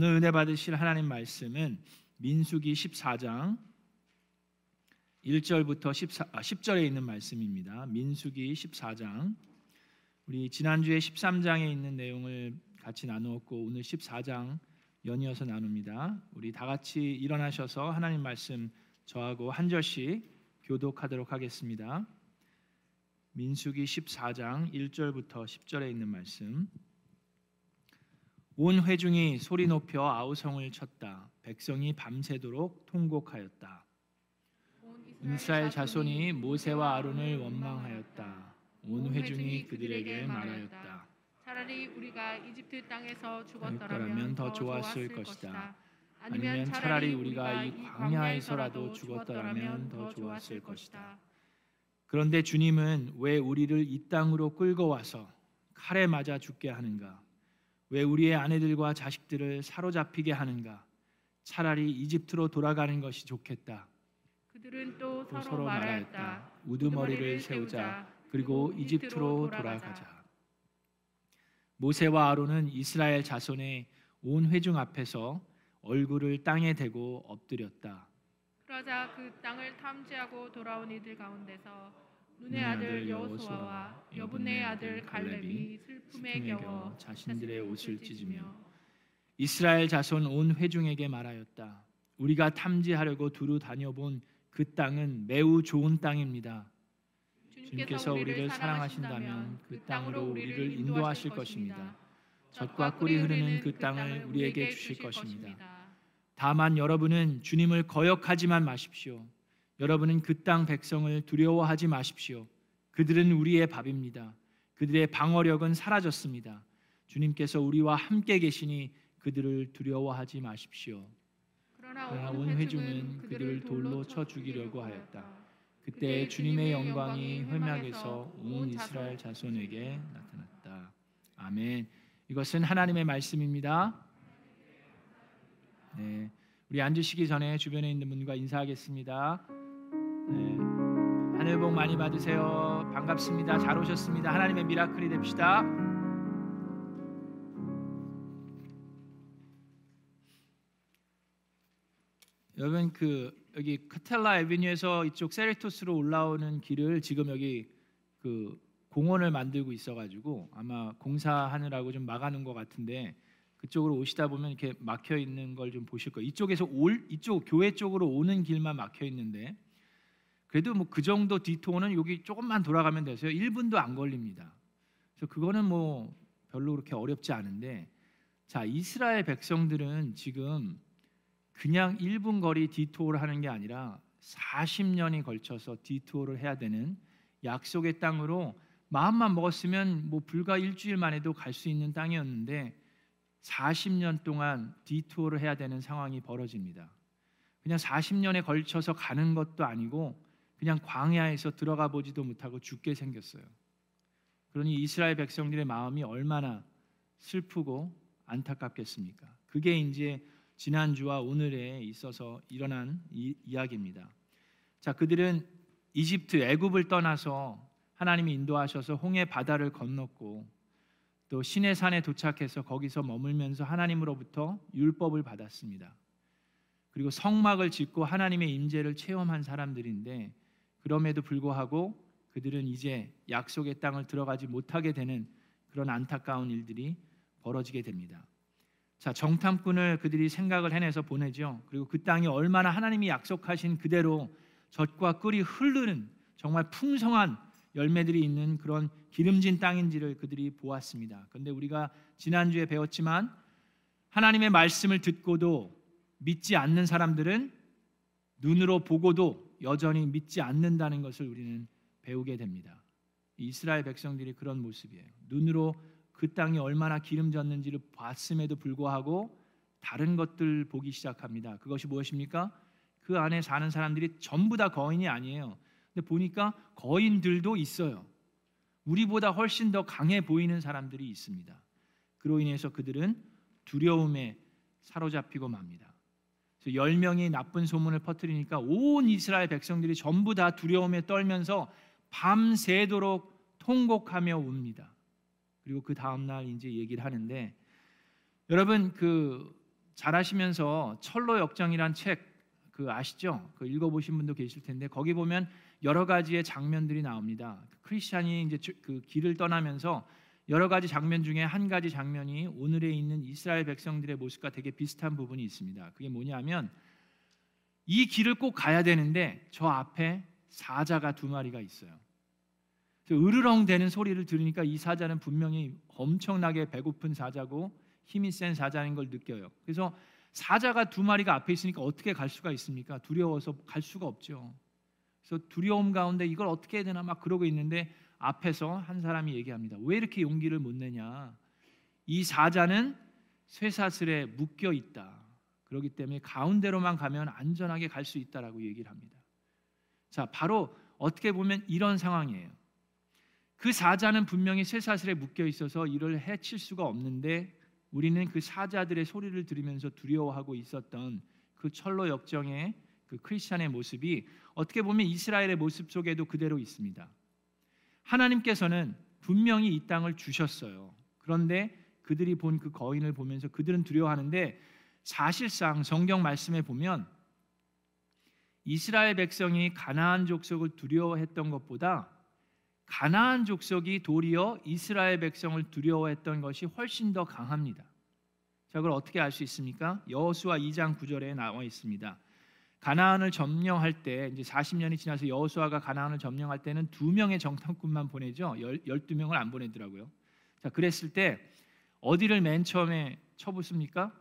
오늘 은혜 받으실 하나님 말씀은 민수기 14장 1절부터 14, 아, 10절에 있는 말씀입니다. 민수기 14장 우리 지난주에 13장에 있는 내용을 같이 나누었고 오늘 14장 연이어서 나눕니다. 우리 다 같이 일어나셔서 하나님 말씀 저하고 한 절씩 교독하도록 하겠습니다. 민수기 14장 1절부터 10절에 있는 말씀. 온 회중이 소리 높여 아우성을 쳤다. 백성이 밤새도록 통곡하였다. 이스라엘 자손이 모세와 아론을 원망하였다. 온 회중이 그들에게 말하였다. 차라리 우리가 이집트 땅에서 죽었더라면 더더 좋았을. 것이다. 아니면 차라리 우리가 이 광야에서라도 죽었더라면 더 좋았을 것이다. 그런데 주님은 왜 우리를 이 땅으로 끌고 와서 칼에 맞아 죽게 하는가? 왜 우리의 아내들과 자식들을 사로잡히게 하는가? 차라리 이집트로 돌아가는 것이 좋겠다. 그들은 또 또 서로. 말하였다. 우두머리를 세우자. 그리고 이집트로 돌아가자. 모세와 아론은 이스라엘 자손의 온 회중 앞에서 얼굴을 땅에 대고 엎드렸다. 그러자 그 땅을 탐지하고 돌아온 이들 가운데서 눈의 아들 여호수아와 여분의 아들 갈렙이 슬픔에 겨워 겨워 자신들의 옷을 찢으며 이스라엘 자손 온 회중에게 말하였다. 우리가 탐지하려고 두루 다녀본 그 땅은 매우 좋은 땅입니다. 주님께서 우리를 사랑하신다면 그 땅으로 우리를 인도하실 것입니다. 젖과 꿀이 흐르는 그 땅을 우리에게 주실 것입니다. 다만 여러분은 주님을 거역하지만 마십시오. 여러분은 그 땅 백성을 두려워하지 마십시오. 그들은 우리의 밥입니다. 그들의 방어력은 사라졌습니다. 주님께서 우리와 함께 계시니 그들을 두려워하지 마십시오. 그러나 온 회중은 그들을 돌로 쳐 죽이려고 하였다. 그때 주님의 영광이 회막에서 온 이스라엘 자손에게 나타났다. 아멘. 이것은 하나님의 말씀입니다. 네, 우리 앉으시기 전에 주변에 있는 분과 인사하겠습니다. 네, 하늘 복 많이 받으세요. 반갑습니다. 잘 오셨습니다. 하나님의 미라클이 됩시다. 여러분 그 여기 카텔라 에비뉴에서 이쪽 세리토스로 올라오는 길을 지금 여기 그 공원을 만들고 있어가지고 아마 공사하느라고 좀 막아놓은 것 같은데 그쪽으로 오시다 보면 이렇게 막혀 있는 걸 좀 보실 거예요. 이쪽에서 올 이쪽 교회 쪽으로 오는 길만 막혀 있는데 그래도 뭐 그 정도 디토는 여기 조금만 돌아가면 돼서요. 1분도 안 걸립니다. 그래서 그거는 뭐 별로 그렇게 어렵지 않은데 자 이스라엘 백성들은 지금 그냥 1분 거리 디토를 하는 게 아니라 40년이 걸쳐서 디토를 해야 되는 약속의 땅으로 마음만 먹었으면 뭐 불과 일주일만 해도 갈 수 있는 땅이었는데 40년 동안 디토를 해야 되는 상황이 벌어집니다. 그냥 40년에 걸쳐서 가는 것도 아니고 그냥 광야에서 들어가 보지도 못하고 죽게 생겼어요. 그러니 이스라엘 백성들의 마음이 얼마나 슬프고 안타깝겠습니까? 그게 이제 지난주와 오늘에 있어서 일어난 이, 이야기입니다. 자, 그들은 이집트 애굽을 떠나서 하나님이 인도하셔서 홍해 바다를 건넜고 또 시내 산에 도착해서 거기서 머물면서 하나님으로부터 율법을 받았습니다. 그리고 성막을 짓고 하나님의 임재를 체험한 사람들인데 그럼에도 불구하고 그들은 이제 약속의 땅을 들어가지 못하게 되는 그런 안타까운 일들이 벌어지게 됩니다. 자, 정탐꾼을 그들이 생각을 해내서 보내죠. 그리고 그 땅이 얼마나 하나님이 약속하신 그대로 젖과 꿀이 흐르는 정말 풍성한 열매들이 있는 그런 기름진 땅인지를 그들이 보았습니다. 그런데 우리가 지난주에 배웠지만 하나님의 말씀을 듣고도 믿지 않는 사람들은 눈으로 보고도 여전히 믿지 않는다는 것을 우리는 배우게 됩니다. 이스라엘 백성들이 그런 모습이에요. 눈으로 그 땅이 얼마나 기름졌는지를 봤음에도 불구하고 다른 것들 보기 시작합니다. 그것이 무엇입니까? 그 안에 사는 사람들이 전부 다 거인이 아니에요. 근데 보니까 거인들도 있어요. 우리보다 훨씬 더 강해 보이는 사람들이 있습니다. 그로 인해서 그들은 두려움에 사로잡히고 맙니다. 그래서 열 명이 나쁜 소문을 퍼뜨리니까 온 이스라엘 백성들이 전부 다 두려움에 떨면서 밤새도록 통곡하며 웁니다. 그리고 그 다음 날 이제 얘기를 하는데 여러분 그잘 아시면서 철로 역정이란 책 그 아시죠? 그 읽어보신 분도 계실 텐데 거기 보면 여러 가지의 장면들이 나옵니다. 크리스찬이 이제 그 길을 떠나면서 여러 가지 장면 중에 한 가지 장면이 오늘에 있는 이스라엘 백성들의 모습과 되게 비슷한 부분이 있습니다. 그게 뭐냐면 이 길을 꼭 가야 되는데 저 앞에 사자가 두 마리가 있어요. 으르렁대는 소리를 들으니까 이 사자는 분명히 엄청나게 배고픈 사자고 힘이 센 사자인 걸 느껴요. 그래서 사자가 두 마리가 앞에 있으니까 어떻게 갈 수가 있습니까? 두려워서 갈 수가 없죠. 그래서 두려움 가운데 이걸 어떻게 해야 되나 막 그러고 있는데 앞에서 한 사람이 얘기합니다. 왜 이렇게 용기를 못 내냐? 이 사자는 쇠사슬에 묶여 있다. 그렇기 때문에 가운데로만 가면 안전하게 갈 수 있다라고 얘기를 합니다. 자, 바로 어떻게 보면 이런 상황이에요. 그 사자는 분명히 쇠사슬에 묶여 있어서 이를 해칠 수가 없는데 우리는 그 사자들의 소리를 들으면서 두려워하고 있었던 그 철로 역정의 그 크리스천의 모습이 어떻게 보면 이스라엘의 모습 속에도 그대로 있습니다. 하나님께서는 분명히 이 땅을 주셨어요. 그런데 그들이 본 그 거인을 보면서 그들은 두려워하는데 사실상 성경 말씀에 보면 이스라엘 백성이 가나안 족속을 두려워했던 것보다 가나안 족속이 도리어 이스라엘 백성을 두려워했던 것이 훨씬 더 강합니다. 자, 그걸 어떻게 알 수 있습니까? 여호수아 2장 9절에 나와 있습니다. 가나안을 점령할 때 이제 40년이 지나서 여호수아가 가나안을 점령할 때는 두 명의 정탐꾼만 보내죠. 12명을 안 보내더라고요. 자, 그랬을 때 어디를 맨 처음에 쳐붓습니까?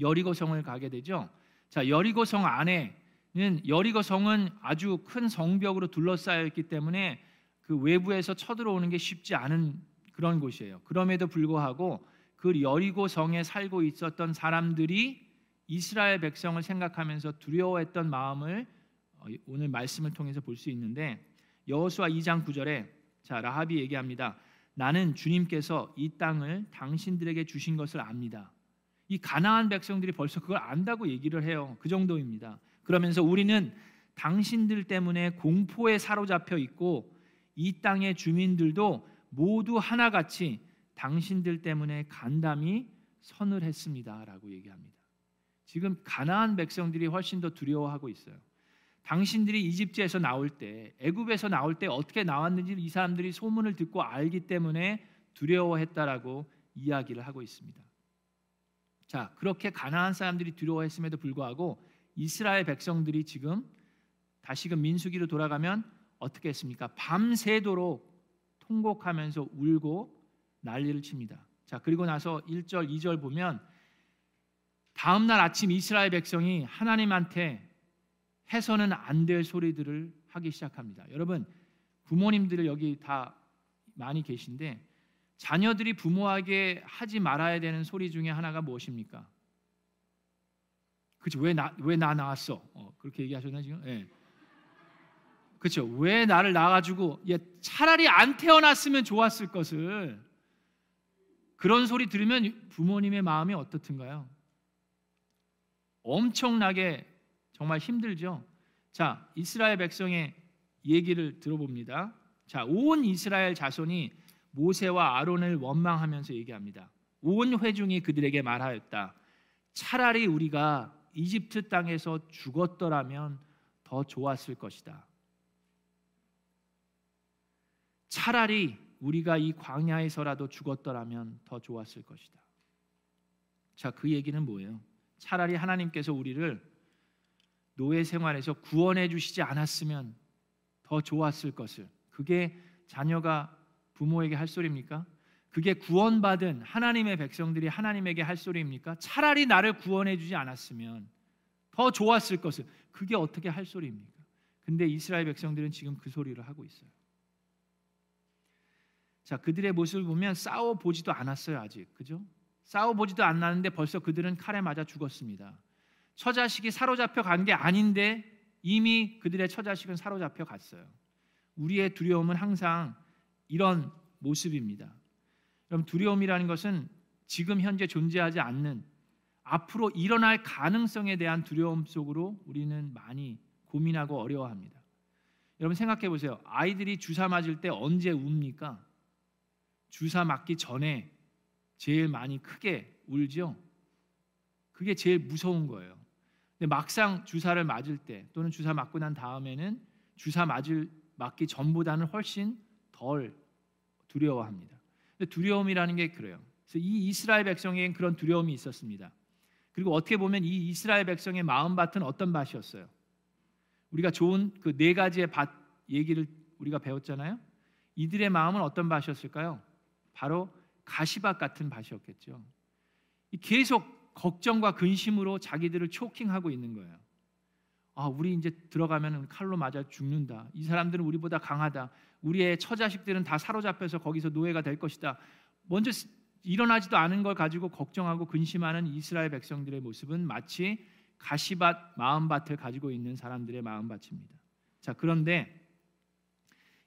여리고 성을 가게 되죠. 자, 여리고 성 안에는 여리고 성은 아주 큰 성벽으로 둘러싸여 있기 때문에 그 외부에서 쳐들어오는 게 쉽지 않은 그런 곳이에요. 그럼에도 불구하고 그 여리고 성에 살고 있었던 사람들이 이스라엘 백성을 생각하면서 두려워했던 마음을 어, 오늘 말씀을 통해서 볼 수 있는데 여호수아 2장 9절에 자 라합이 얘기합니다. 나는 주님께서 이 땅을 당신들에게 주신 것을 압니다. 이 가나안 백성들이 벌써 그걸 안다고 얘기를 해요. 그 정도입니다. 그러면서 우리는 당신들 때문에 공포에 사로잡혀 있고 이 땅의 주민들도 모두 하나같이 당신들 때문에 간담이 선을 했습니다라고 얘기합니다. 지금 가나안 백성들이 훨씬 더 두려워하고 있어요. 당신들이 이집트에서 나올 때, 애굽에서 나올 때 어떻게 나왔는지 이 사람들이 소문을 듣고 알기 때문에 두려워했다라고 이야기를 하고 있습니다. 자, 그렇게 가나안 사람들이 두려워했음에도 불구하고 이스라엘 백성들이 지금 다시금 민수기로 돌아가면 어떻게 했습니까? 밤새도록 통곡하면서 울고 난리를 칩니다. 자, 그리고 나서 1절, 2절 보면 다음 날 아침 이스라엘 백성이 하나님한테 해서는 안 될 소리들을 하기 시작합니다. 여러분, 부모님들 여기 다 많이 계신데 자녀들이 부모에게 하지 말아야 되는 소리 중에 하나가 무엇입니까? 그렇죠. 왜나 왜 나 나왔어? 어, 그렇게 얘기하셨나 지금? 예. 그렇죠. 왜 나를 낳아가지고 예, 차라리 안 태어났으면 좋았을 것을 그런 소리 들으면 부모님의 마음이 어떻든가요? 엄청나게 정말 힘들죠. 자, 이스라엘 백성의 얘기를 들어봅니다. 자, 온 이스라엘 자손이 모세와 아론을 원망하면서 얘기합니다. 온 회중이 그들에게 말하였다. 차라리 우리가 이집트 땅에서 죽었더라면 더 좋았을 것이다. 차라리 우리가 이 광야에서라도 죽었더라면 더 좋았을 것이다. 자, 그 얘기는 뭐예요? 차라리 하나님께서 우리를 노예 생활에서 구원해 주시지 않았으면 더 좋았을 것을. 그게 자녀가 부모에게 할 소리입니까? 그게 구원받은 하나님의 백성들이 하나님에게 할 소리입니까? 차라리 나를 구원해 주지 않았으면 더 좋았을 것을. 그게 어떻게 할 소리입니까? 근데 이스라엘 백성들은 지금 그 소리를 하고 있어요. 자, 그들의 모습을 보면 싸워 보지도 않았어요, 아직. 그죠? 싸워 보지도 않았는데 벌써 그들은 칼에 맞아 죽었습니다. 처자식이 사로잡혀 간 게 아닌데 이미 그들의 처자식은 사로잡혀 갔어요. 우리의 두려움은 항상 이런 모습입니다. 그럼 두려움이라는 것은 지금 현재 존재하지 않는 앞으로 일어날 가능성에 대한 두려움 속으로 우리는 많이 고민하고 어려워합니다. 여러분 생각해 보세요. 아이들이 주사 맞을 때 언제 웁니까? 주사 맞기 전에 제일 많이 크게 울죠. 그게 제일 무서운 거예요. 근데 막상 주사를 맞을 때 또는 주사 맞고 난 다음에는 주사 맞을 맞기 전보다는 훨씬 덜 두려워합니다. 두려움이라는 게 그래요. 그래서 이 이스라엘 백성에겐 그런 두려움이 있었습니다. 그리고 어떻게 보면 이 이스라엘 백성의 마음 밭은 어떤 밭이었어요? 우리가 좋은 그 네 가지의 밭 얘기를 우리가 배웠잖아요. 이들의 마음은 어떤 밭이었을까요? 바로 가시밭 같은 밭이었겠죠. 계속 걱정과 근심으로 자기들을 초킹하고 있는 거예요. 아, 우리 이제 들어가면 칼로 맞아 죽는다. 이 사람들은 우리보다 강하다. 우리의 처자식들은 다 사로잡혀서 거기서 노예가 될 것이다. 먼저 일어나지도 않은 걸 가지고 걱정하고 근심하는 이스라엘 백성들의 모습은 마치 가시밭 마음밭을 가지고 있는 사람들의 마음밭입니다. 자, 그런데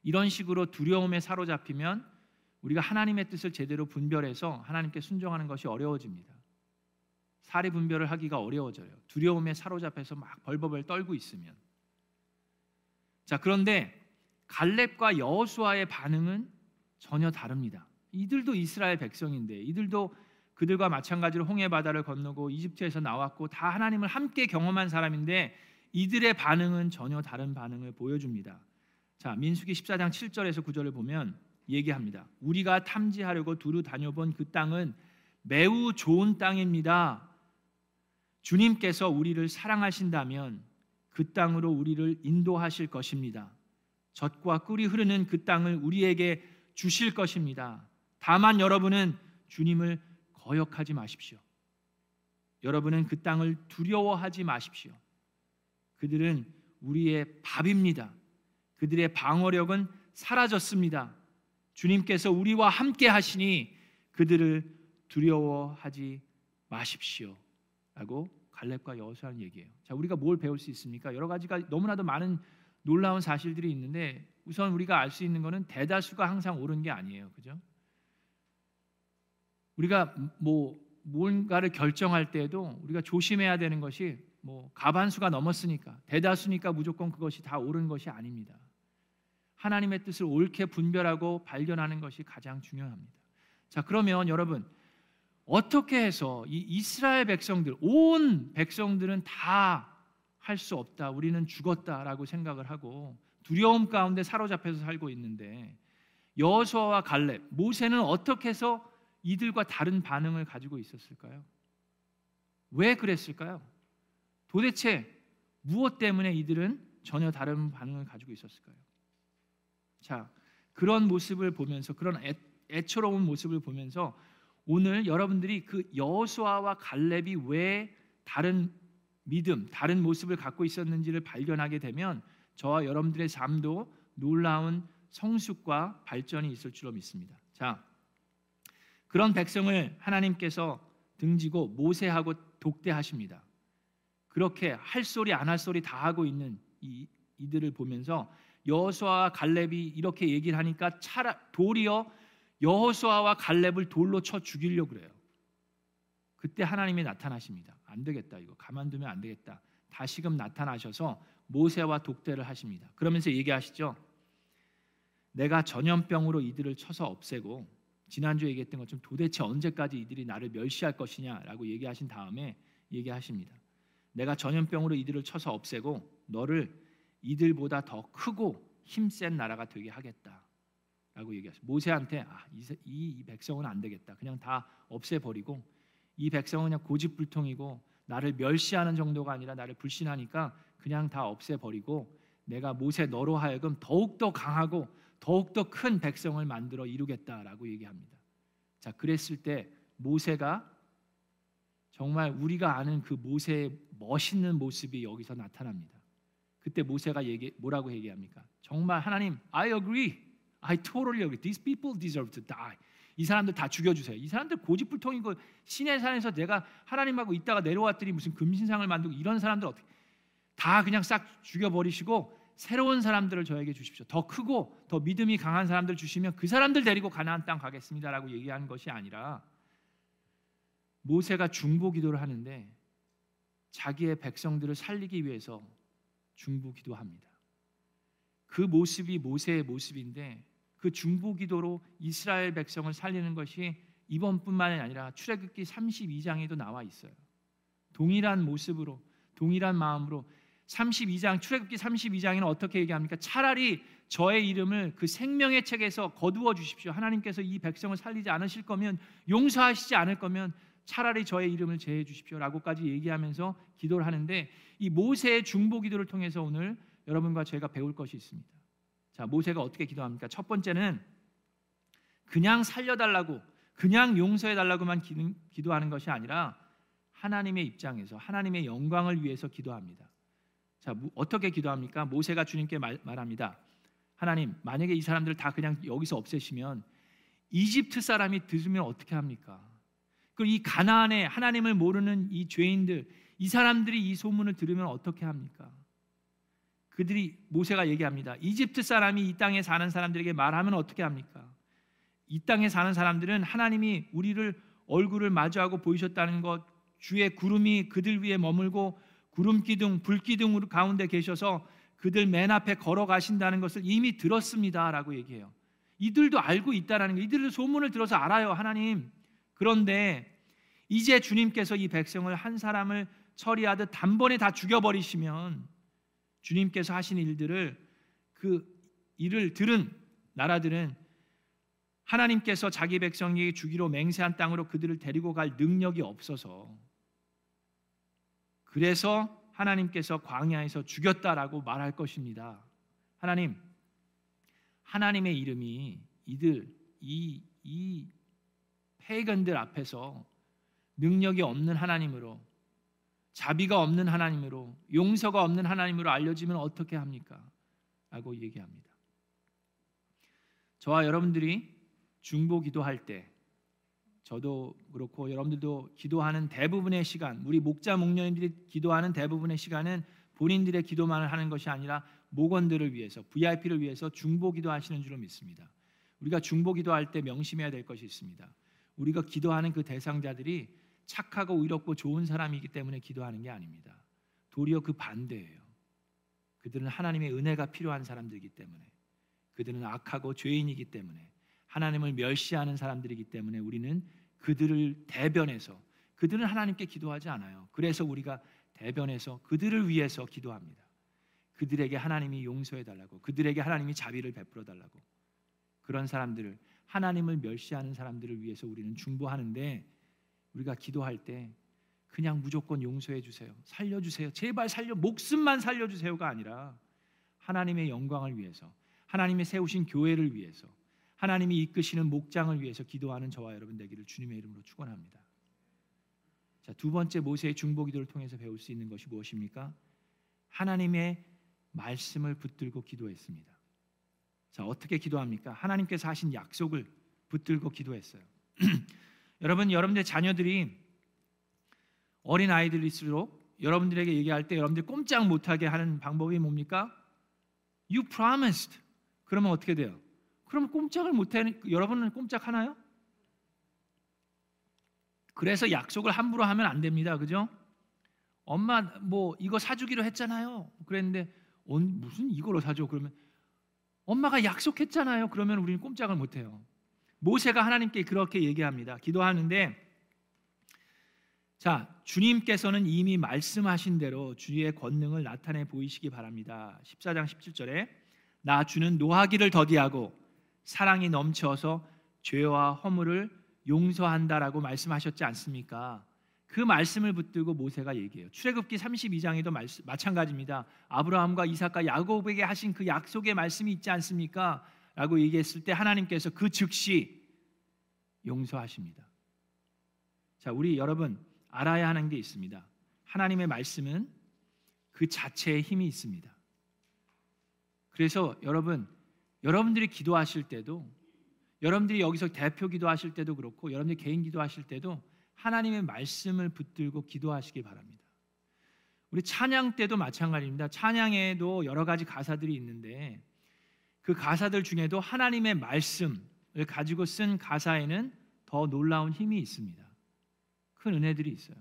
이런 식으로 두려움에 사로잡히면 우리가 하나님의 뜻을 제대로 분별해서 하나님께 순종하는 것이 어려워집니다. 사리 분별을 하기가 어려워져요. 두려움에 사로잡혀서 막 벌벌벌 떨고 있으면. 자, 그런데 갈렙과 여호수아의 반응은 전혀 다릅니다. 이들도 이스라엘 백성인데 이들도 그들과 마찬가지로 홍해 바다를 건너고 이집트에서 나왔고 다 하나님을 함께 경험한 사람인데 이들의 반응은 전혀 다른 반응을 보여줍니다. 자, 민수기 14장 7절에서 9절을 보면 얘기합니다. 우리가 탐지하려고 두루 다녀본 그 땅은 매우 좋은 땅입니다. 주님께서 우리를 사랑하신다면 그 땅으로 우리를 인도하실 것입니다. 젖과 꿀이 흐르는 그 땅을 우리에게 주실 것입니다. 다만 여러분은 주님을 거역하지 마십시오. 여러분은 그 땅을 두려워하지 마십시오. 그들은 우리의 밥입니다. 그들의 방어력은 사라졌습니다. 주님께서 우리와 함께 하시니 그들을 두려워하지 마십시오. 라고 갈렙과 여호수아는 얘기해요. 자, 우리가 뭘 배울 수 있습니까? 여러 가지가 너무나도 많은 놀라운 사실들이 있는데 우선 우리가 알 수 있는 것은 대다수가 항상 옳은 게 아니에요. 그죠? 우리가 뭐 뭔가를 결정할 때에도 우리가 조심해야 되는 것이 뭐 가반수가 넘었으니까 대다수니까 무조건 그것이 다 옳은 것이 아닙니다. 하나님의 뜻을 옳게 분별하고 발견하는 것이 가장 중요합니다. 자, 그러면 여러분 어떻게 해서 이 이스라엘 백성들 온 백성들은 다 할 수 없다. 우리는 죽었다라고 생각을 하고 두려움 가운데 사로잡혀서 살고 있는데 여호수아와 갈렙, 모세는 어떻게 해서 이들과 다른 반응을 가지고 있었을까요? 왜 그랬을까요? 도대체 무엇 때문에 이들은 전혀 다른 반응을 가지고 있었을까요? 자, 그런 모습을 보면서 그런 애, 애처로운 모습을 보면서 오늘 여러분들이 그 여호수아와 갈렙이 왜 다른 믿음, 다른 모습을 갖고 있었는지를 발견하게 되면 저와 여러분들의 삶도 놀라운 성숙과 발전이 있을 줄로 믿습니다. 자, 그런 백성을 하나님께서 등지고 모세하고 독대하십니다. 그렇게 할 소리 안 할 소리 다 하고 있는 이, 이들을 보면서 여호수아와 갈렙이 이렇게 얘기를 하니까 차라 도리어 여호수아와 갈렙을 돌로 쳐 죽이려 그래요. 그때 하나님이 나타나십니다. 안 되겠다 이거 가만두면 안 되겠다. 다시금 나타나셔서 모세와 독대를 하십니다. 그러면서 얘기하시죠. 내가 전염병으로 이들을 쳐서 없애고 지난주에 얘기했던 것처럼 도대체 언제까지 이들이 나를 멸시할 것이냐라고 얘기하신 다음에 얘기하십니다. 내가 전염병으로 이들을 쳐서 없애고 너를 이들보다 더 크고 힘센 나라가 되게 하겠다라고 얘기하시죠. 모세한테 아, 이, 이, 이 백성은 안 되겠다. 그냥 다 없애버리고 이 백성은 그냥 고집불통이고 나를 멸시하는 정도가 아니라 나를 불신하니까 그냥 다 없애버리고 내가 모세 너로 하여금 더욱 더 강하고 더욱 더 큰 백성을 만들어 이루겠다라고 얘기합니다. 자, 그랬을 때 모세가 정말 우리가 아는 그 모세의 멋있는 모습이 여기서 나타납니다. 그때 모세가 얘기 뭐라고 얘기합니까? 정말 하나님, I agree. I totally agree. These people deserve to die. 이 사람들 다 죽여주세요. 이 사람들 고집불통이고 신의 산에서 내가 하나님하고 있다가 내려왔더니 무슨 금신상을 만들고 이런 사람들 어떻게 다 그냥 싹 죽여버리시고 새로운 사람들을 저에게 주십시오. 더 크고 더 믿음이 강한 사람들 주시면 그 사람들 데리고 가나안 땅 가겠습니다라고 얘기한 것이 아니라 모세가 중보 기도를 하는데 자기의 백성들을 살리기 위해서 중보 기도합니다. 그 모습이 모세의 모습인데 그 중보 기도로 이스라엘 백성을 살리는 것이 이번뿐만이 아니라 출애굽기 32장에도 나와 있어요. 동일한 모습으로 동일한 마음으로 32장 출애굽기 32장에는 어떻게 얘기합니까? 차라리 저의 이름을 그 생명의 책에서 거두어 주십시오. 하나님께서 이 백성을 살리지 않으실 거면 용서하시지 않을 거면 차라리 저의 이름을 제해 주십시오라고까지 얘기하면서 기도를 하는데 이 모세의 중보 기도를 통해서 오늘 여러분과 제가 배울 것이 있습니다. 자, 모세가 어떻게 기도합니까? 첫 번째는 그냥 살려 달라고, 그냥 용서해 달라고만 기도하는 것이 아니라 하나님의 입장에서 하나님의 영광을 위해서 기도합니다. 자, 어떻게 기도합니까? 모세가 주님께 말, 말합니다. 하나님, 만약에 이 사람들을 다 그냥 여기서 없애시면 이집트 사람이 들으면 어떻게 합니까? 그리고 이 가나안에 하나님을 모르는 이 죄인들, 이 사람들이 이 소문을 들으면 어떻게 합니까? 그들이 모세가 얘기합니다. 이집트 사람이 이 땅에 사는 사람들에게 말하면 어떻게 합니까? 이 땅에 사는 사람들은 하나님이 우리를 얼굴을 마주하고 보이셨다는 것, 주의 구름이 그들 위에 머물고 구름 기둥, 불 기둥 가운데 계셔서 그들 맨 앞에 걸어가신다는 것을 이미 들었습니다라고 얘기해요. 이들도 알고 있다라는 거. 이들도 소문을 들어서 알아요, 하나님. 그런데 이제 주님께서 이 백성을 한 사람을 처리하듯 단번에 다 죽여버리시면 주님께서 하신 일들을 그 일을 들은 나라들은 하나님께서 자기 백성에게 주기로 맹세한 땅으로 그들을 데리고 갈 능력이 없어서 그래서 하나님께서 광야에서 죽였다라고 말할 것입니다. 하나님, 하나님의 이름이 이들 이 이 페이건들 앞에서 능력이 없는 하나님으로 자비가 없는 하나님으로 용서가 없는 하나님으로 알려지면 어떻게 합니까? 라고 얘기합니다. 저와 여러분들이 중보 기도할 때 저도 그렇고 여러분들도 기도하는 대부분의 시간, 우리 목자 목녀님들이 기도하는 대부분의 시간은 본인들의 기도만을 하는 것이 아니라 목원들을 위해서, VIP를 위해서 중보 기도하시는 줄로 믿습니다. 우리가 중보 기도할 때 명심해야 될 것이 있습니다. 우리가 기도하는 그 대상자들이 착하고 의롭고 좋은 사람이기 때문에 기도하는 게 아닙니다. 도리어 그 반대예요. 그들은 하나님의 은혜가 필요한 사람들이기 때문에 그들은 악하고 죄인이기 때문에 하나님을 멸시하는 사람들이기 때문에 우리는 그들을 대변해서 그들은 하나님께 기도하지 않아요. 그래서 우리가 대변해서 그들을 위해서 기도합니다. 그들에게 하나님이 용서해 달라고, 그들에게 하나님이 자비를 베풀어 달라고. 그런 사람들을 하나님을 멸시하는 사람들을 위해서 우리는 중보하는데 우리가 기도할 때 그냥 무조건 용서해 주세요. 살려 주세요. 제발 살려 목숨만 살려 주세요가 아니라 하나님의 영광을 위해서 하나님의 세우신 교회를 위해서 하나님이 이끄시는 목장을 위해서 기도하는 저와 여러분 되기를 주님의 이름으로 축원합니다. 자, 두 번째 모세의 중보 기도를 통해서 배울 수 있는 것이 무엇입니까? 하나님의 말씀을 붙들고 기도했습니다. 자, 어떻게 기도합니까? 하나님께서 하신 약속을 붙들고 기도했어요. 여러분, 여러분들 자녀들이 어린 아이들일수록 여러분들에게 얘기할 때 여러분들 꼼짝 못하게 하는 방법이 뭡니까? You promised. 그러면 어떻게 돼요? 그럼 꼼짝을 못해 여러분은 꼼짝하나요? 그래서 약속을 함부로 하면 안 됩니다. 그죠? 엄마 뭐 이거 사주기로 했잖아요. 그랬는데 무슨 이거로 사줘? 그러면 엄마가 약속했잖아요. 그러면 우리는 꼼짝을 못 해요. 모세가 하나님께 그렇게 얘기합니다. 기도하는데 자, 주님께서는 이미 말씀하신 대로 주의 권능을 나타내 보이시기 바랍니다. 14장 17절에 나 주는 노하기를 더디하고 사랑이 넘쳐서 죄와 허물을 용서한다라고 말씀하셨지 않습니까? 그 말씀을 붙들고 모세가 얘기해요. 출애굽기 32장에도 말씀, 마찬가지입니다. 아브라함과 이삭과 야곱에게 하신 그 약속의 말씀이 있지 않습니까? 라고 얘기했을 때 하나님께서 그 즉시 용서하십니다. 자, 우리 여러분 알아야 하는 게 있습니다. 하나님의 말씀은 그 자체에 힘이 있습니다. 그래서 여러분 여러분들이 기도하실 때도 여러분들이 여기서 대표 기도하실 때도 그렇고 여러분들이 개인 기도하실 때도 하나님의 말씀을 붙들고 기도하시기 바랍니다. 우리 찬양 때도 마찬가지입니다. 찬양에도 여러 가지 가사들이 있는데 그 가사들 중에도 하나님의 말씀을 가지고 쓴 가사에는 더 놀라운 힘이 있습니다. 큰 은혜들이 있어요.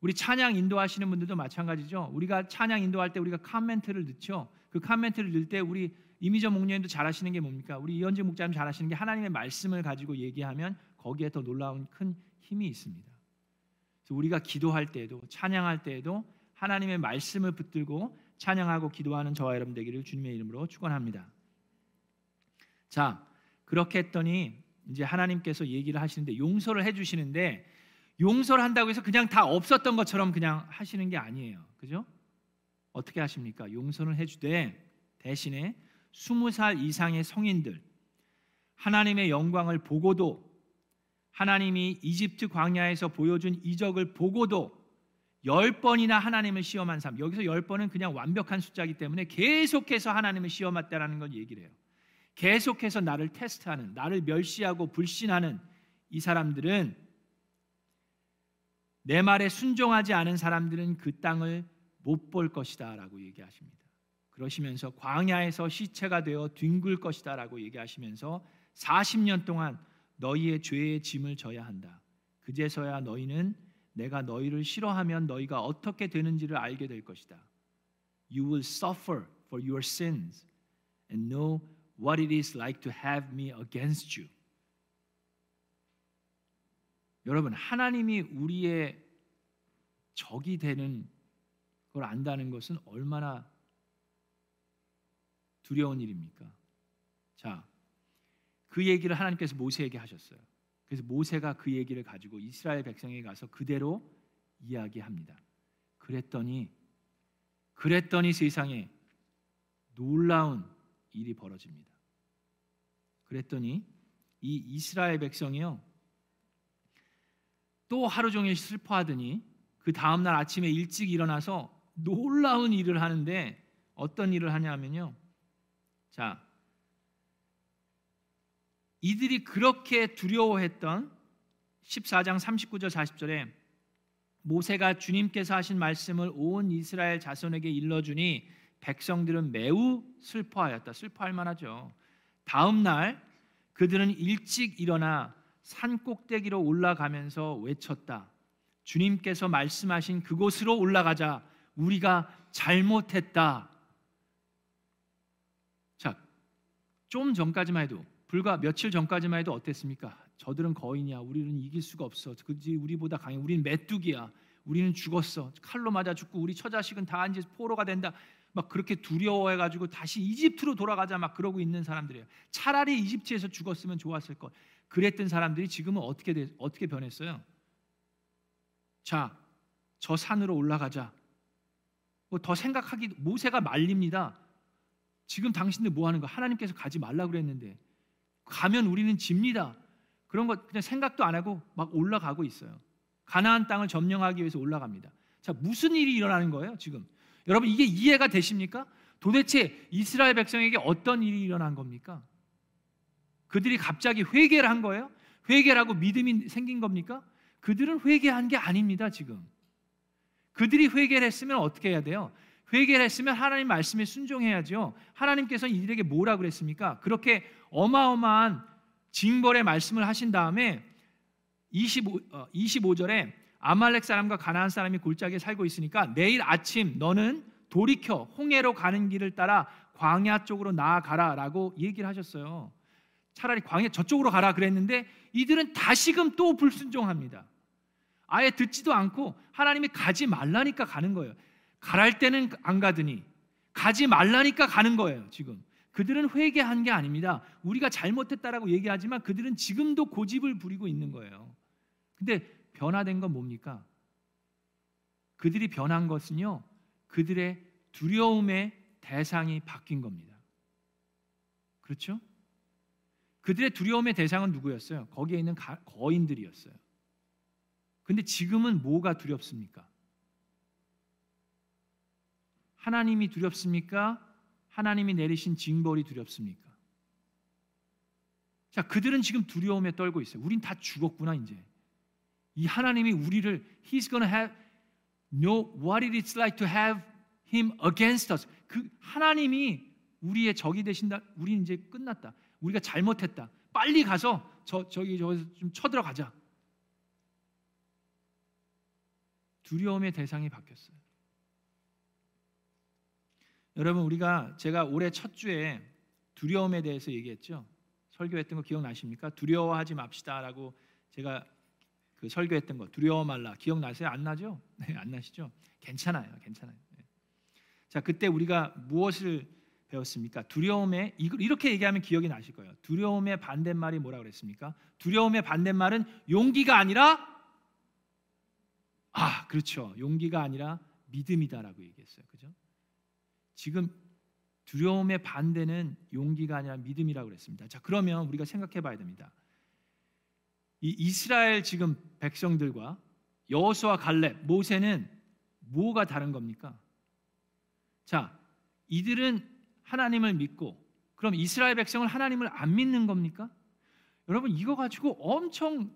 우리 찬양 인도하시는 분들도 마찬가지죠. 우리가 찬양 인도할 때 우리가 카멘트를 넣죠. 그 카멘트를 넣을 때 우리 이미저 목녀님도 잘하시는 게 뭡니까? 우리 이현재 목자님 잘하시는 게 하나님의 말씀을 가지고 얘기하면 거기에 더 놀라운 큰 힘이 있습니다. 우리가 기도할 때에도 찬양할 때에도 하나님의 말씀을 붙들고 찬양하고 기도하는 저와 여러분 되기를 주님의 이름으로 축원합니다. 자, 그렇게 했더니 이제 하나님께서 얘기를 하시는데 용서를 해 주시는데 용서를 한다고 해서 그냥 다 없었던 것처럼 그냥 하시는 게 아니에요. 그죠? 어떻게 하십니까? 용서를 해 주되 대신에 스무 살 이상의 성인들 하나님의 영광을 보고도 하나님이 이집트 광야에서 보여준 이적을 보고도 열 번이나 하나님을 시험한 사람 여기서 열 번은 그냥 완벽한 숫자이기 때문에 계속해서 하나님을 시험했다라는 걸 얘기를 해요. 계속해서 나를 테스트하는 나를 멸시하고 불신하는 이 사람들은 내 말에 순종하지 않은 사람들은 그 땅을 못 볼 것이다라고 얘기하십니다. 그러시면서 광야에서 시체가 되어 뒹굴 것이다라고 얘기하시면서 40년 동안 너희의 죄의 짐을 져야 한다. 그제서야 너희는 내가 너희를 싫어하면 너희가 어떻게 되는지를 알게 될 것이다. You will suffer for your sins and know what it is like to have me against you. 여러분, 하나님이 우리의 적이 되는 걸 안다는 것은 얼마나 두려운 일입니까? 자, 그 얘기를 하나님께서 모세에게 하셨어요. 그래서 모세가 그 얘기를 가지고 이스라엘 백성에게 가서 그대로 이야기합니다. 그랬더니 그랬더니 세상에 놀라운 일이 벌어집니다. 그랬더니 이 이스라엘 백성이요 또 하루 종일 슬퍼하더니 그 다음 날 아침에 일찍 일어나서 놀라운 일을 하는데 어떤 일을 하냐면요. 자, 이들이 그렇게 두려워했던 14장 39절 40절에 모세가 주님께서 하신 말씀을 온 이스라엘 자손에게 일러주니 백성들은 매우 슬퍼하였다. 슬퍼할 만하죠. 다음 날 그들은 일찍 일어나 산 꼭대기로 올라가면서 외쳤다. 주님께서 말씀하신 그곳으로 올라가자. 우리가 잘못했다. 자, 좀 전까지만 해도 불과 며칠 전까지만 해도 어땠습니까? 저들은 거인이야. 우리는 이길 수가 없어. 그지 우리보다 강해. 우리는 메뚜기야. 우리는 죽었어. 칼로 맞아 죽고 우리 처자식은 다 이제 포로가 된다. 막 그렇게 두려워해 가지고 다시 이집트로 돌아가자 막 그러고 있는 사람들이에요. 차라리 이집트에서 죽었으면 좋았을 것. 그랬던 사람들이 지금은 어떻게 돼, 어떻게 변했어요? 자, 저 산으로 올라가자. 뭐 더 생각하기 모세가 말립니다. 지금 당신들 뭐 하는 거? 하나님께서 가지 말라 그랬는데 가면 우리는 집니다. 그런 것 그냥 생각도 안 하고 막 올라가고 있어요. 가나안 땅을 점령하기 위해서 올라갑니다. 자, 무슨 일이 일어나는 거예요, 지금? 여러분 이게 이해가 되십니까? 도대체 이스라엘 백성에게 어떤 일이 일어난 겁니까? 그들이 갑자기 회개를 한 거예요? 회개라고 믿음이 생긴 겁니까? 그들은 회개한 게 아닙니다, 지금. 그들이 회개를 했으면 어떻게 해야 돼요? 회개를 했으면 하나님 말씀에 순종해야죠. 하나님께서 이들에게 뭐라 그랬습니까? 그렇게 어마어마한 징벌의 말씀을 하신 다음에 25, 어, 25절에 아말렉 사람과 가나안 사람이 골짜기에 살고 있으니까 내일 아침 너는 돌이켜 홍해로 가는 길을 따라 광야 쪽으로 나아가라라고 얘기를 하셨어요. 차라리 광야 저쪽으로 가라 그랬는데 이들은 다시금 또 불순종합니다. 아예 듣지도 않고 하나님이 가지 말라니까 가는 거예요. 가랄 때는 안 가더니 가지 말라니까 가는 거예요, 지금. 그들은 회개한 게 아닙니다. 우리가 잘못했다라고 얘기하지만 그들은 지금도 고집을 부리고 있는 거예요. 근데 변화된 건 뭡니까? 그들이 변한 것은요. 그들의 두려움의 대상이 바뀐 겁니다. 그렇죠? 그들의 두려움의 대상은 누구였어요? 거기에 있는 거인들이었어요. 근데 지금은 뭐가 두렵습니까? 하나님이 두렵습니까? 하나님이 내리신 징벌이 두렵습니까? 자, 그들은 지금 두려움에 떨고 있어요. 우린 다 죽었구나 이제. 이 하나님이 우리를 He's gonna have know what it is like to have Him against us. 그 하나님이 우리의 적이 되신다. 우리 이제 끝났다. 우리가 잘못했다. 빨리 가서 저 저기 저기서 좀 쳐들어가자. 두려움의 대상이 바뀌었어요. 여러분 우리가 제가 올해 첫 주에 두려움에 대해서 얘기했죠. 설교했던 거 기억나십니까? 두려워하지 맙시다라고 제가 그 설교했던 거 두려워 말라 기억나세요? 안 나죠? 네, 안 나시죠? 괜찮아요, 괜찮아요. 네. 자, 그때 우리가 무엇을 배웠습니까? 두려움에 이렇게 얘기하면 기억이 나실 거예요. 두려움의 반대말이 뭐라 그랬습니까? 두려움의 반대말은 용기가 아니라 아, 그렇죠. 용기가 아니라 믿음이다라고 얘기했어요. 그죠? 지금 두려움의 반대는 용기가 아니라 믿음이라고 그랬습니다. 자, 그러면 우리가 생각해 봐야 됩니다. 이 이스라엘 지금 백성들과 여호수아 갈렙, 모세는 뭐가 다른 겁니까? 자, 이들은 하나님을 믿고 그럼 이스라엘 백성은 하나님을 안 믿는 겁니까? 여러분 이거 가지고 엄청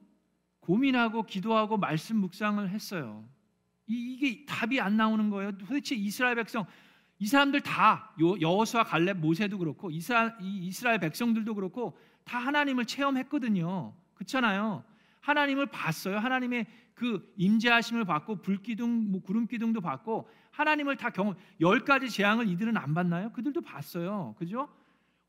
고민하고 기도하고 말씀 묵상을 했어요. 이, 게 답이 안 나오는 거예요. 도대체 이스라엘 백성 이 사람들 다 여호수아 갈렙 모세도 그렇고 이스라엘, 이스라엘 백성들도 그렇고 다 하나님을 체험했거든요. 그렇잖아요. 하나님을 봤어요. 하나님의 그 임재하심을 받고 불기둥, 뭐 구름 기둥도 받고 하나님을 다 경험. 열 가지 재앙을 이들은 안 봤나요? 그들도 봤어요. 그죠?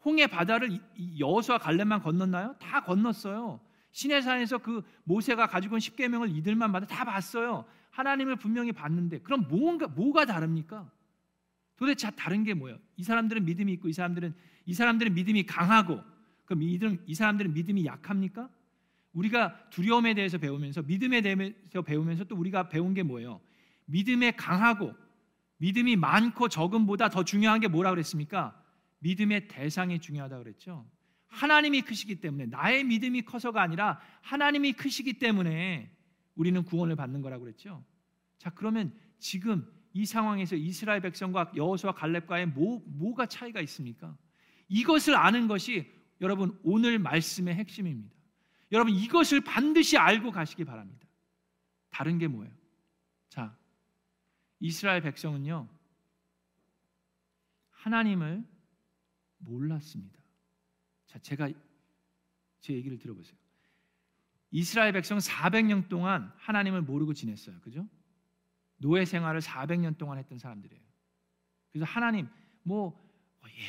홍해 바다를 여호수아 갈렙만 건넜나요? 다 건넜어요. 시내산에서 그 모세가 가지고 온 십계명을 이들만 받아 다 봤어요. 하나님을 분명히 봤는데 그럼 뭔가 뭐가 다릅니까? 도대체 다른 게 뭐예요? 이 사람들은 믿음이 있고 이 사람들은 이 사람들은 믿음이 강하고 그럼 이들은 이 사람들은 믿음이 약합니까? 우리가 두려움에 대해서 배우면서 믿음에 대해서 배우면서 또 우리가 배운 게 뭐예요? 믿음에 강하고 믿음이 많고 적음보다 더 중요한 게 뭐라 그랬습니까? 믿음의 대상이 중요하다 그랬죠. 하나님이 크시기 때문에 나의 믿음이 커서가 아니라 하나님이 크시기 때문에 우리는 구원을 받는 거라고 그랬죠. 자, 그러면 지금 이 상황에서 이스라엘 백성과 여호수아 갈렙과의 뭐, 뭐가 차이가 있습니까? 이것을 아는 것이 여러분 오늘 말씀의 핵심입니다. 여러분 이것을 반드시 알고 가시기 바랍니다. 다른 게 뭐예요? 자, 이스라엘 백성은요. 하나님을 몰랐습니다. 자, 제가 제 얘기를 들어보세요. 이스라엘 백성 400년 동안 하나님을 모르고 지냈어요. 그죠? 노예 생활을 400년 동안 했던 사람들이에요. 그래서 하나님 뭐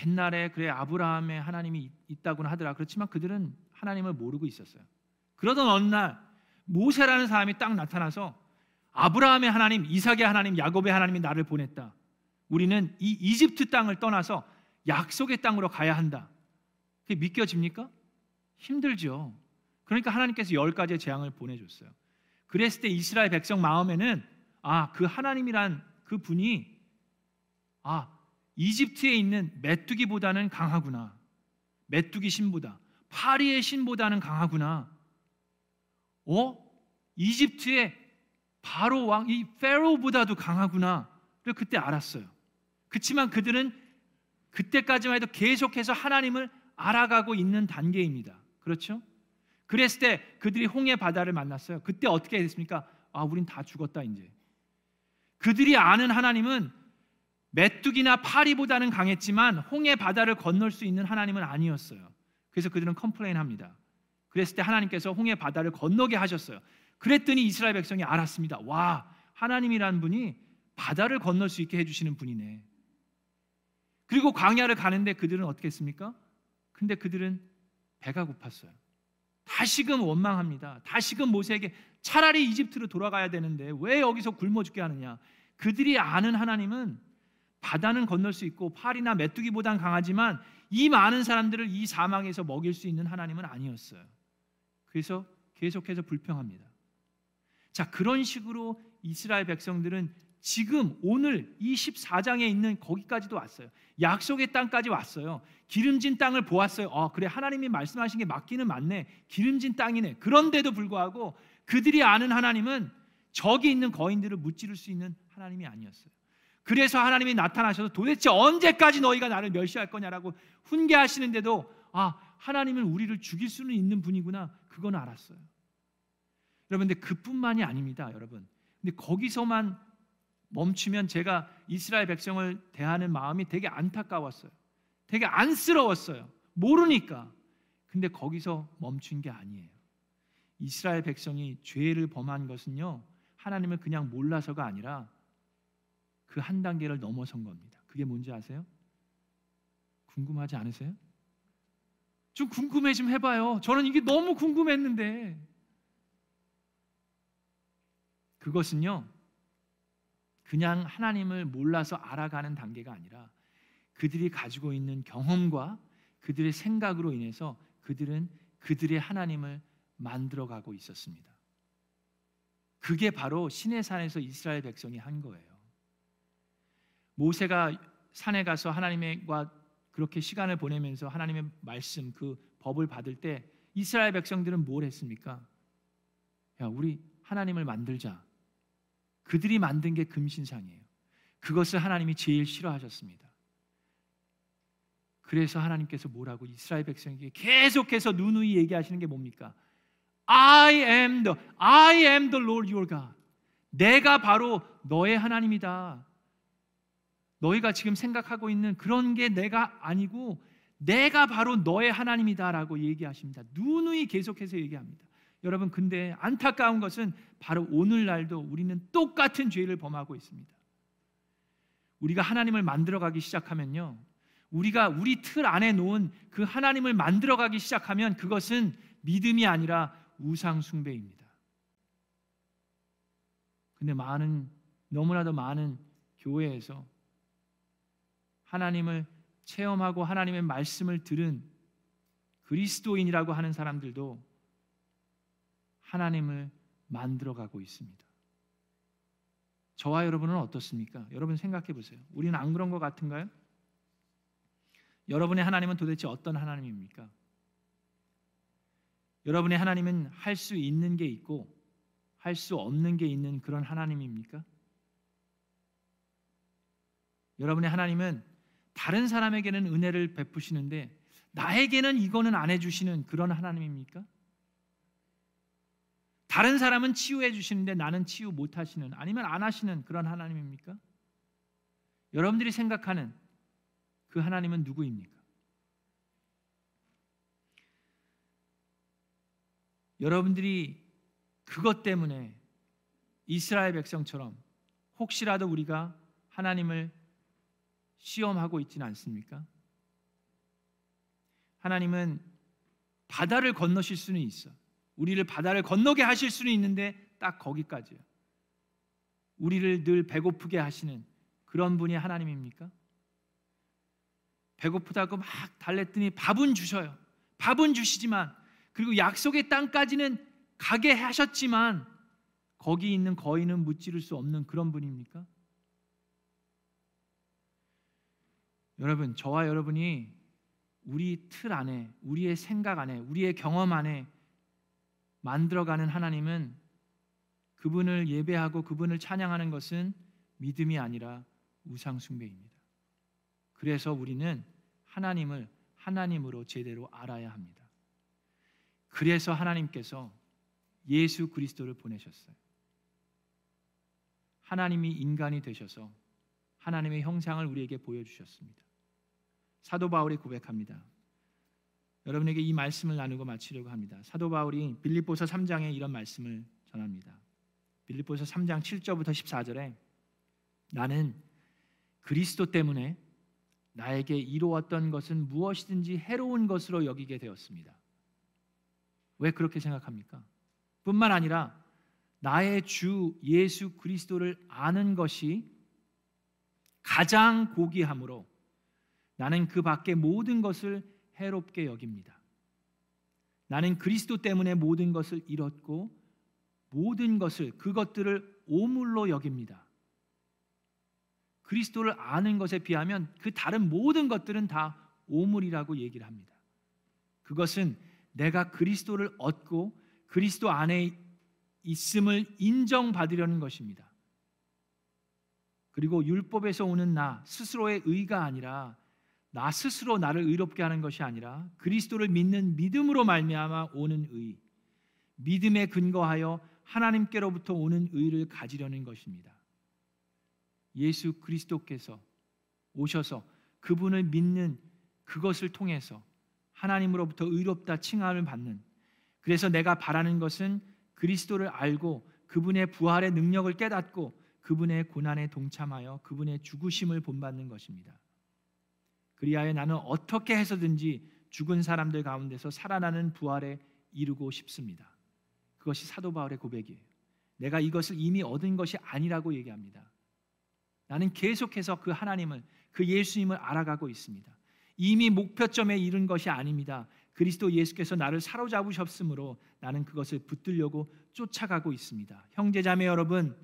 옛날에 그래 아브라함의 하나님이 있다고는 하더라. 그렇지만 그들은 하나님을 모르고 있었어요. 그러던 어느 날 모세라는 사람이 딱 나타나서 아브라함의 하나님, 이삭의 하나님, 야곱의 하나님이 나를 보냈다. 우리는 이 이집트 땅을 떠나서 약속의 땅으로 가야 한다. 그게 믿겨집니까? 힘들죠. 그러니까 하나님께서 열 가지의 재앙을 보내줬어요. 그랬을 때 이스라엘 백성 마음에는 아, 그 하나님이란 그 분이 아, 이집트에 있는 메뚜기보다는 강하구나. 메뚜기 신보다 파리의 신보다는 강하구나. 어? 이집트의 바로 왕 이 페로보다도 강하구나. 를 그때 알았어요. 그렇지만 그들은 그때까지만 해도 계속해서 하나님을 알아가고 있는 단계입니다. 그렇죠? 그랬을 때 그들이 홍해 바다를 만났어요. 그때 어떻게 됐습니까? 아, 우린 다 죽었다 이제. 그들이 아는 하나님은 메뚜기나 파리보다는 강했지만 홍해 바다를 건널 수 있는 하나님은 아니었어요. 그래서 그들은 complain 합니다. 그랬을 때 하나님께서 홍해 바다를 건너게 하셨어요. 그랬더니 이스라엘 백성이 알았습니다. 와, 하나님이란 분이 바다를 건널 수 있게 해주시는 분이네. 그리고 광야를 가는데 그들은 어떻게 했습니까? 근데 그들은 배가 고팠어요. 다시금 원망합니다. 다시금 모세에게 차라리 이집트로 돌아가야 되는데 왜 여기서 굶어 죽게 하느냐? 그들이 아는 하나님은 바다는 건널 수 있고 팔이나 메뚜기보단 강하지만 이 많은 사람들을 이 사망에서 먹일 수 있는 하나님은 아니었어요. 그래서 계속해서 불평합니다. 자, 그런 식으로 이스라엘 백성들은 지금 오늘 이 14장에 있는 거기까지도 왔어요. 약속의 땅까지 왔어요. 기름진 땅을 보았어요. 어, 그래 하나님이 말씀하신 게 맞기는 맞네. 기름진 땅이네. 그런데도 불구하고 그들이 아는 하나님은 저기 있는 거인들을 무찌를 수 있는 하나님이 아니었어요. 그래서 하나님이 나타나셔서 도대체 언제까지 너희가 나를 멸시할 거냐라고 훈계하시는데도 아 하나님은 우리를 죽일 수는 있는 분이구나 그건 알았어요. 여러분 근데 그뿐만이 아닙니다, 여러분. 근데 거기서만 멈추면 제가 이스라엘 백성을 대하는 마음이 되게 안타까웠어요. 되게 안쓰러웠어요. 모르니까. 근데 거기서 멈춘 게 아니에요. 이스라엘 백성이 죄를 범한 것은요. 하나님을 그냥 몰라서가 아니라 그 한 단계를 넘어선 겁니다. 그게 뭔지 아세요? 궁금하지 않으세요? 좀 궁금해 좀 해봐요. 저는 이게 너무 궁금했는데 그것은요. 그냥 하나님을 몰라서 알아가는 단계가 아니라 그들이 가지고 있는 경험과 그들의 생각으로 인해서 그들은 그들의 하나님을 만들어가고 있었습니다. 그게 바로 신의 산에서 이스라엘 백성이 한 거예요. 모세가 산에 가서 하나님과 그렇게 시간을 보내면서 하나님의 말씀 그 법을 받을 때 이스라엘 백성들은 뭘 했습니까? 야, 우리 하나님을 만들자. 그들이 만든 게 금신상이에요. 그것을 하나님이 제일 싫어하셨습니다. 그래서 하나님께서 뭐라고 이스라엘 백성에게 계속해서 누누이 얘기하시는 게 뭡니까? I am the I am the Lord your God. 내가 바로 너의 하나님이다. 너희가 지금 생각하고 있는 그런 게 내가 아니고 내가 바로 너의 하나님이다라고 얘기하십니다. 누누이 계속해서 얘기합니다. 여러분 근데 안타까운 것은 바로 오늘날도 우리는 똑같은 죄를 범하고 있습니다. 우리가 하나님을 만들어 가기 시작하면요. 우리가 우리 틀 안에 놓은 그 하나님을 만들어 가기 시작하면 그것은 믿음이 아니라 우상 숭배입니다. 근데 많은 너무나도 많은 교회에서 하나님을 체험하고 하나님의 말씀을 들은 그리스도인이라고 하는 사람들도 하나님을 만들어 가고 있습니다. 저와 여러분은 어떻습니까? 여러분 생각해 보세요. 우리는 안 그런 것 같은가요? 여러분의 하나님은 도대체 어떤 하나님입니까? 여러분의 하나님은 할 수 있는 게 있고 할 수 없는 게 있는 그런 하나님입니까? 여러분의 하나님은 다른 사람에게는 은혜를 베푸시는데 나에게는 이거는 안 해주시는 그런 하나님입니까? 다른 사람은 치유해 주시는데 나는 치유 못 하시는 아니면 안 하시는 그런 하나님입니까? 여러분들이 생각하는 그 하나님은 누구입니까? 여러분들이 그것 때문에 이스라엘 백성처럼 혹시라도 우리가 하나님을 시험하고 있지는 않습니까? 하나님은 바다를 건너실 수는 있어. 우리를 바다를 건너게 하실 수는 있는데 딱 거기까지요. 우리를 늘 배고프게 하시는 그런 분이 하나님입니까? 배고프다고 막 달랬더니 밥은 주셔요. 밥은 주시지만 그리고 약속의 땅까지는 가게 하셨지만 거기 있는 거인은 무찌를 수 없는 그런 분입니까? 여러분, 저와 여러분이 우리 틀 안에, 우리의 생각 안에, 우리의 경험 안에 만들어가는 하나님은 그분을 예배하고 그분을 찬양하는 것은 믿음이 아니라 우상숭배입니다. 그래서 우리는 하나님을 하나님으로 제대로 알아야 합니다. 그래서 하나님께서 예수 그리스도를 보내셨어요. 하나님이 인간이 되셔서 하나님의 형상을 우리에게 보여주셨습니다. 사도 바울이 고백합니다. 여러분에게 이 말씀을 나누고 마치려고 합니다. 사도 바울이 빌립보서 3장에 이런 말씀을 전합니다. 빌립보서 3장 7절부터 14절에 나는 그리스도 때문에 나에게 이루었던 것은 무엇이든지 해로운 것으로 여기게 되었습니다. 왜 그렇게 생각합니까? 뿐만 아니라 나의 주 예수 그리스도를 아는 것이 가장 고귀함으로 나는 그 밖의 모든 것을 해롭게 여깁니다. 나는 그리스도 때문에 모든 것을 잃었고 모든 것을 그것들을 오물로 여깁니다. 그리스도를 아는 것에 비하면 그 다른 모든 것들은 다 오물이라고 얘기를 합니다. 그것은 내가 그리스도를 얻고 그리스도 안에 있음을 인정받으려는 것입니다. 그리고 율법에서 오는 나 스스로의 의가 아니라 나 스스로 나를 의롭게 하는 것이 아니라 그리스도를 믿는 믿음으로 말미암아 오는 의, 믿음에 근거하여 하나님께로부터 오는 의를 가지려는 것입니다. 예수 그리스도께서 오셔서 그분을 믿는 그것을 통해서 하나님으로부터 의롭다 칭함을 받는 그래서 내가 바라는 것은 그리스도를 알고 그분의 부활의 능력을 깨닫고 그분의 고난에 동참하여 그분의 죽으심을 본받는 것입니다. 그리하여 나는 어떻게 해서든지 죽은 사람들 가운데서 살아나는 부활에 이르고 싶습니다. 그것이 사도 바울의 고백이에요. 내가 이것을 이미 얻은 것이 아니라고 얘기합니다. 나는 계속해서 그 하나님을 그 예수님을 알아가고 있습니다. 이미 목표점에 이른 것이 아닙니다. 그리스도 예수께서 나를 사로잡으셨으므로 나는 그것을 붙들려고 쫓아가고 있습니다. 형제자매 여러분,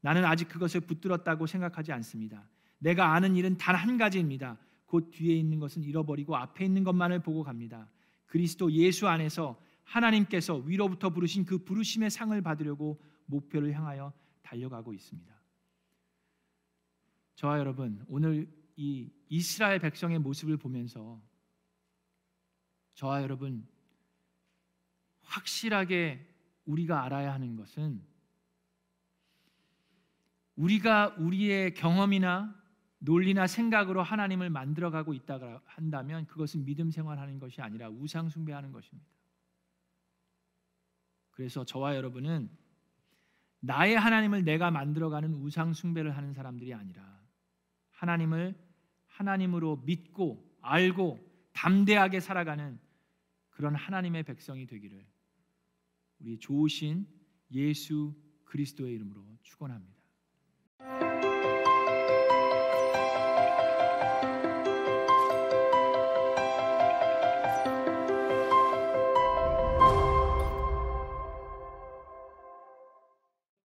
나는 아직 그것을 붙들었다고 생각하지 않습니다. 내가 아는 일은 단 한 가지입니다. 곧 뒤에 있는 것은 잃어버리고 앞에 있는 것만을 보고 갑니다. 그리스도 예수 안에서 하나님께서 위로부터 부르신 그 부르심의 상을 받으려고 목표를 향하여 달려가고 있습니다. 저와 여러분, 오늘 이 이스라엘 백성의 모습을 보면서 저와 여러분 확실하게 우리가 알아야 하는 것은 우리가 우리의 경험이나 논리나 생각으로 하나님을 만들어가고 있다고 한다면 그것은 믿음 생활하는 것이 아니라 우상 숭배하는 것입니다. 그래서 저와 여러분은 나의 하나님을 내가 만들어가는 우상 숭배를 하는 사람들이 아니라 하나님을 하나님으로 믿고 알고 담대하게 살아가는 그런 하나님의 백성이 되기를 우리 좋으신 예수 그리스도의 이름으로 축원합니다.